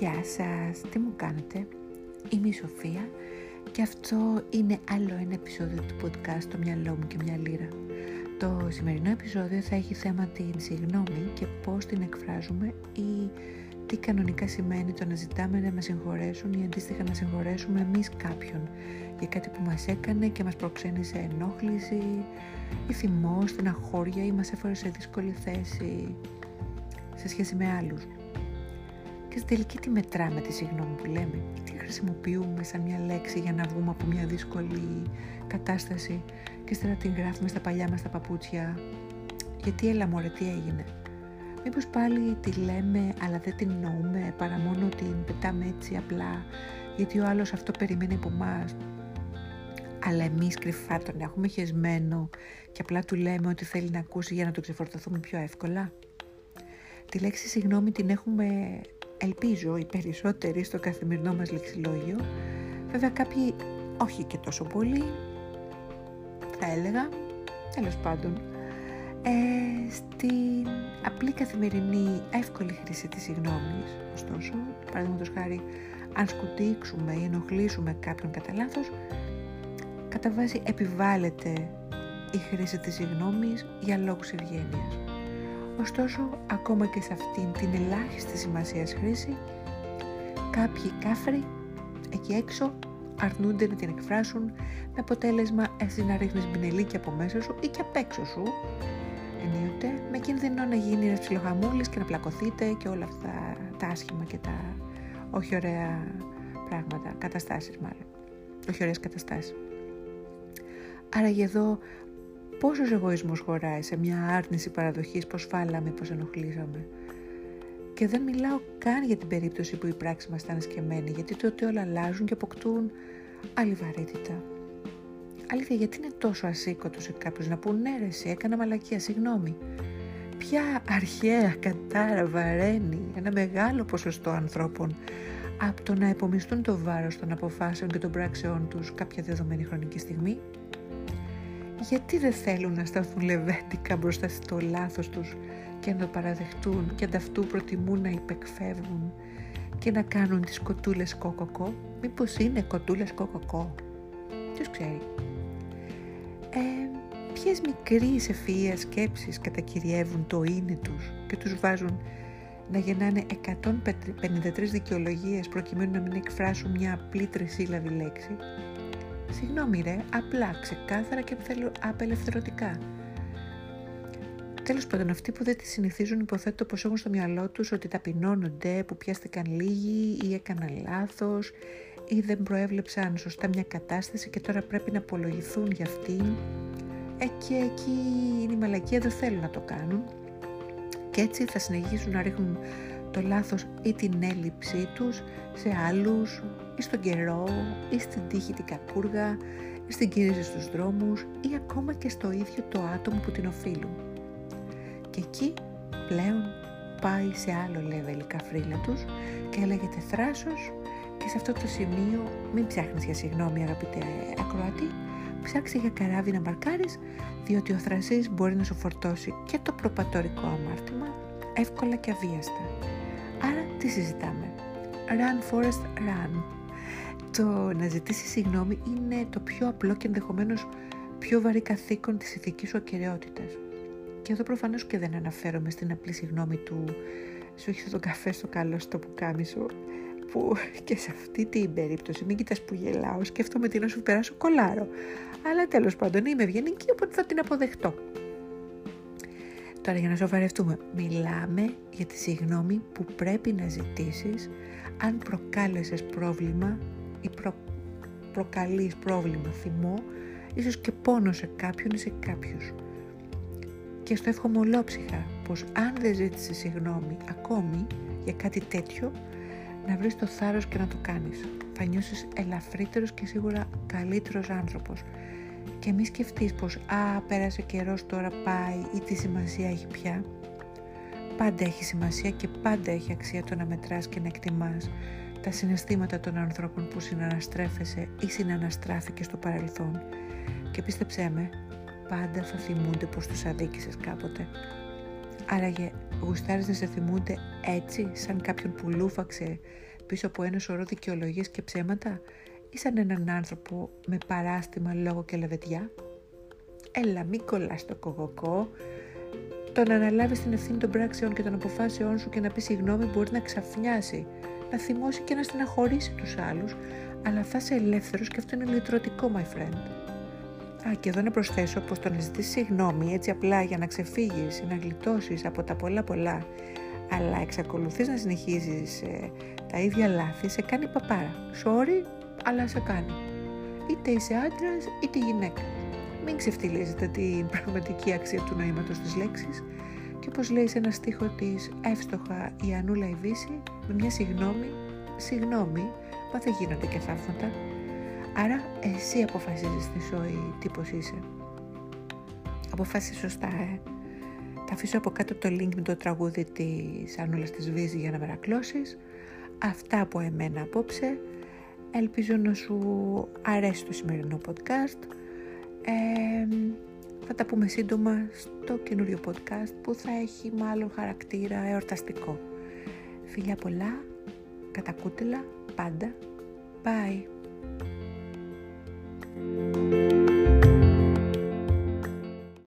Γεια σας, τι μου κάνετε, είμαι η Σοφία και αυτό είναι άλλο ένα επεισόδιο του podcast «Το μυαλό μου και μια λίρα». Το σημερινό επεισόδιο θα έχει θέμα την συγνώμη και πώς την εκφράζουμε ή τι κανονικά σημαίνει το να ζητάμε να μας συγχωρέσουν ή αντίστοιχα να συγχωρέσουμε εμείς κάποιον για κάτι που μας έκανε και μας προξένησε ενόχληση ή θυμό, στεναχώρια ή μας έφερε σε δύσκολη θέση σε σχέση με άλλους. Και στην τελική τι μετράμε τη συγγνώμη που λέμε, τι χρησιμοποιούμε σαν μια λέξη για να βγούμε από μια δύσκολη κατάσταση και ύστερα την γράφουμε στα παλιά μας τα παπούτσια. Γιατί έλα μωρέ, τι έγινε; Μήπως πάλι τη λέμε αλλά δεν την εννοούμε παρά μόνο την πετάμε έτσι απλά γιατί ο άλλος αυτό περιμένει από εμάς. Αλλά εμείς κρυφά τον έχουμε χεσμένο και απλά του λέμε ότι θέλει να ακούσει για να το ξεφορτωθούμε πιο εύκολα. Τη λέξη συγγνώμη την έχουμε, ελπίζω, οι περισσότεροι στο καθημερινό μας λεξιλόγιο. Βέβαια κάποιοι όχι και τόσο πολύ, θα έλεγα, τέλος πάντων. Ε, στην απλή καθημερινή εύκολη χρήση της συγγνώμης, ωστόσο, παραδείγματος χάρη, αν σκουτίξουμε ή ενοχλήσουμε κάποιον κατά λάθος, κατά βάση επιβάλλεται η χρήση της συγγνώμης για λόγους ευγένειας. Ωστόσο, ακόμα και σε αυτήν την ελάχιστη σημασία χρήση, κάποιοι κάφροι εκεί έξω αρνούνται να την εκφράσουν με αποτέλεσμα εσύ να ρίχνεις μπινελίκια από μέσα σου ή και απ' έξω σου ενίοτε με κίνδυνο να γίνει ένας ψιλοχαμούλης και να πλακωθείτε και όλα αυτά τα άσχημα και τα όχι ωραία πράγματα, καταστάσεις μάλλον, όχι ωραίες καταστάσεις. Άρα εδώ Πόσος εγωισμός χωράει σε μια άρνηση παραδοχής πως φάλαμε, πως ενοχλήσαμε; Και δεν μιλάω καν για την περίπτωση που η πράξη μας ήταν ασκεμένη, γιατί τότε όλα αλλάζουν και αποκτούν άλλη βαρύτητα. Αλήθεια, γιατί είναι τόσο ασήκωτος σε κάποιους να πούν ναι ρε έκανα μαλακία, συγγνώμη. Ποια αρχαία κατάρα βαραίνει ένα μεγάλο ποσοστό ανθρώπων από το να επομιστούν το βάρος των αποφάσεων και των πράξεών τους κάποια δεδομένη χρονική στιγμή; Γιατί δεν θέλουν να σταθούν λεβέντικα μπροστά στο λάθος τους και να το παραδεχτούν και ανταυτού προτιμούν να υπεκφεύγουν και να κάνουν τις κοτούλες κοκοκό; Μήπως είναι κοτούλες κοκοκό; Ποιος ξέρει. Ε, ποιες μικρές ευφυΐες σκέψεις κατακυριεύουν το είναι τους και τους βάζουν να γεννάνε 153 δικαιολογίες προκειμένου να μην εκφράσουν μια απλή τρισύλλαβη λέξη; Συγγνώμη ρε, απλά, ξεκάθαρα και απελευθερωτικά. Τέλος πάντων, αυτοί που δεν τη συνηθίζουν υποθέτω πως έχουν στο μυαλό τους ότι ταπεινώνονται, που πιάστηκαν λίγοι ή έκαναν λάθος ή δεν προέβλεψαν σωστά μια κατάσταση και τώρα πρέπει να απολογηθούν για αυτήν. Ε, και εκεί είναι η μαλακία, δεν θέλουν να το κάνουν. Και έτσι θα συνεχίσουν να ρίχνουν το λάθος ή την έλλειψή τους σε άλλους ή στον καιρό ή στην τύχη την κακούργα ή στην κίνηση στους δρόμους ή ακόμα και στο ίδιο το άτομο που την οφείλουν. Και εκεί πλέον πάει σε άλλο level η καφρίλα τους και λέγεται θράσος και σε αυτό το σημείο μην ψάχνεις για συγγνώμη αγαπητέ ακροατή, ψάξε για καράβι να μπαρκάρεις διότι ο θρασής μπορεί να σου φορτώσει και το προπατορικό αμάρτημα εύκολα και αβίαστα. Άρα τι συζητάμε; Run Forest Run. Το να ζητήσει συγγνώμη είναι το πιο απλό και ενδεχομένως πιο βαρύ καθήκον της ηθικής σου ακαιρεότητας. Και εδώ προφανώς και δεν αναφέρομαι στην απλή συγγνώμη του σου έχεις τον καφέ στο καλό στο πουκάμισο που και σε αυτή την περίπτωση μην κοιτάς που γελάω σκέφτομαι τι να σου περάσω κολάρο αλλά τέλος πάντων είμαι ευγενική οπότε θα την αποδεχτώ Τώρα για να σοβαρευτούμε, μιλάμε για τη συγνώμη που πρέπει να ζητήσεις αν προκάλεσες πρόβλημα ή προ... προκαλείς πρόβλημα, θυμό, ίσως και πόνο σε κάποιον ή σε κάποιους. Και στο εύχομαι ολόψυχα πως αν δεν ζήτησες συγγνώμη ακόμη για κάτι τέτοιο, να βρεις το θάρρος και να το κάνεις. Θα νιώσεις ελαφρύτερος και σίγουρα καλύτερος άνθρωπος και μη σκεφτείς πως «Α, πέρασε καιρός, τώρα πάει» ή τι σημασία έχει πια. Πάντα έχει σημασία και πάντα έχει αξία το να μετράς και να εκτιμάς τα συναισθήματα των ανθρώπων που συναναστρέφεσαι ή συναναστράφηκες στο παρελθόν. Και πίστεψέ με, πάντα θα θυμούνται πως τους αδίκησες κάποτε. Άραγε, γουστάρεις να σε θυμούνται έτσι, σαν κάποιον που λούφαξε πίσω από ένα σωρό δικαιολογίες και ψέματα; Ή σαν έναν άνθρωπο με παράστημα λόγο και λεβετιά. Έλα, μην κολλάς το κογοκό. Το να αναλάβεις την ευθύνη των πράξεων και των αποφάσεών σου και να πεις συγγνώμη μπορεί να ξαφνιάσει, να θυμώσει και να στεναχωρήσει τους άλλους, αλλά θα είσαι ελεύθερος και αυτό είναι λυτρωτικό, my friend. Α, και εδώ να προσθέσω πως το να ζητήσει συγγνώμη έτσι απλά για να ξεφύγεις ή να γλιτώσεις από τα πολλά πολλά, αλλά εξακολουθείς να συνεχίζεις ε, τα ίδια λάθη, σε κάνει παπάρα. Sorry, αλλά σε κάνει. Είτε είσαι άντρας είτε γυναίκα. Μην ξεφτυλίζετε την πραγματική αξία του νοήματος της λέξης και όπως λέει σε ένα στίχο της εύστοχα η Ανούλα Ιβύση με μια συγγνώμη, συγγνώμη, μα δεν γίνονται και θαύματα. Άρα εσύ αποφασίζεις στη ζωή τι πως είσαι. Αποφάσισε σωστά, ε. Θα αφήσω από κάτω το link με το τραγούδι της Ανούλας της Βίζη για να μερακλώσεις. Αυτά από εμένα απόψε. Ελπίζω να σου αρέσει το σημερινό podcast. Ε, θα τα πούμε σύντομα στο καινούριο podcast που θα έχει μάλλον χαρακτήρα εορταστικό. Φιλιά πολλά, κατακούτελα, πάντα. Bye.